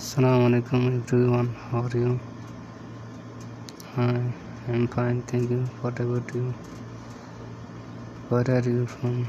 Assalamu alaikum everyone. How are you? Hi I'm fine thank you. What about you? Where are you from?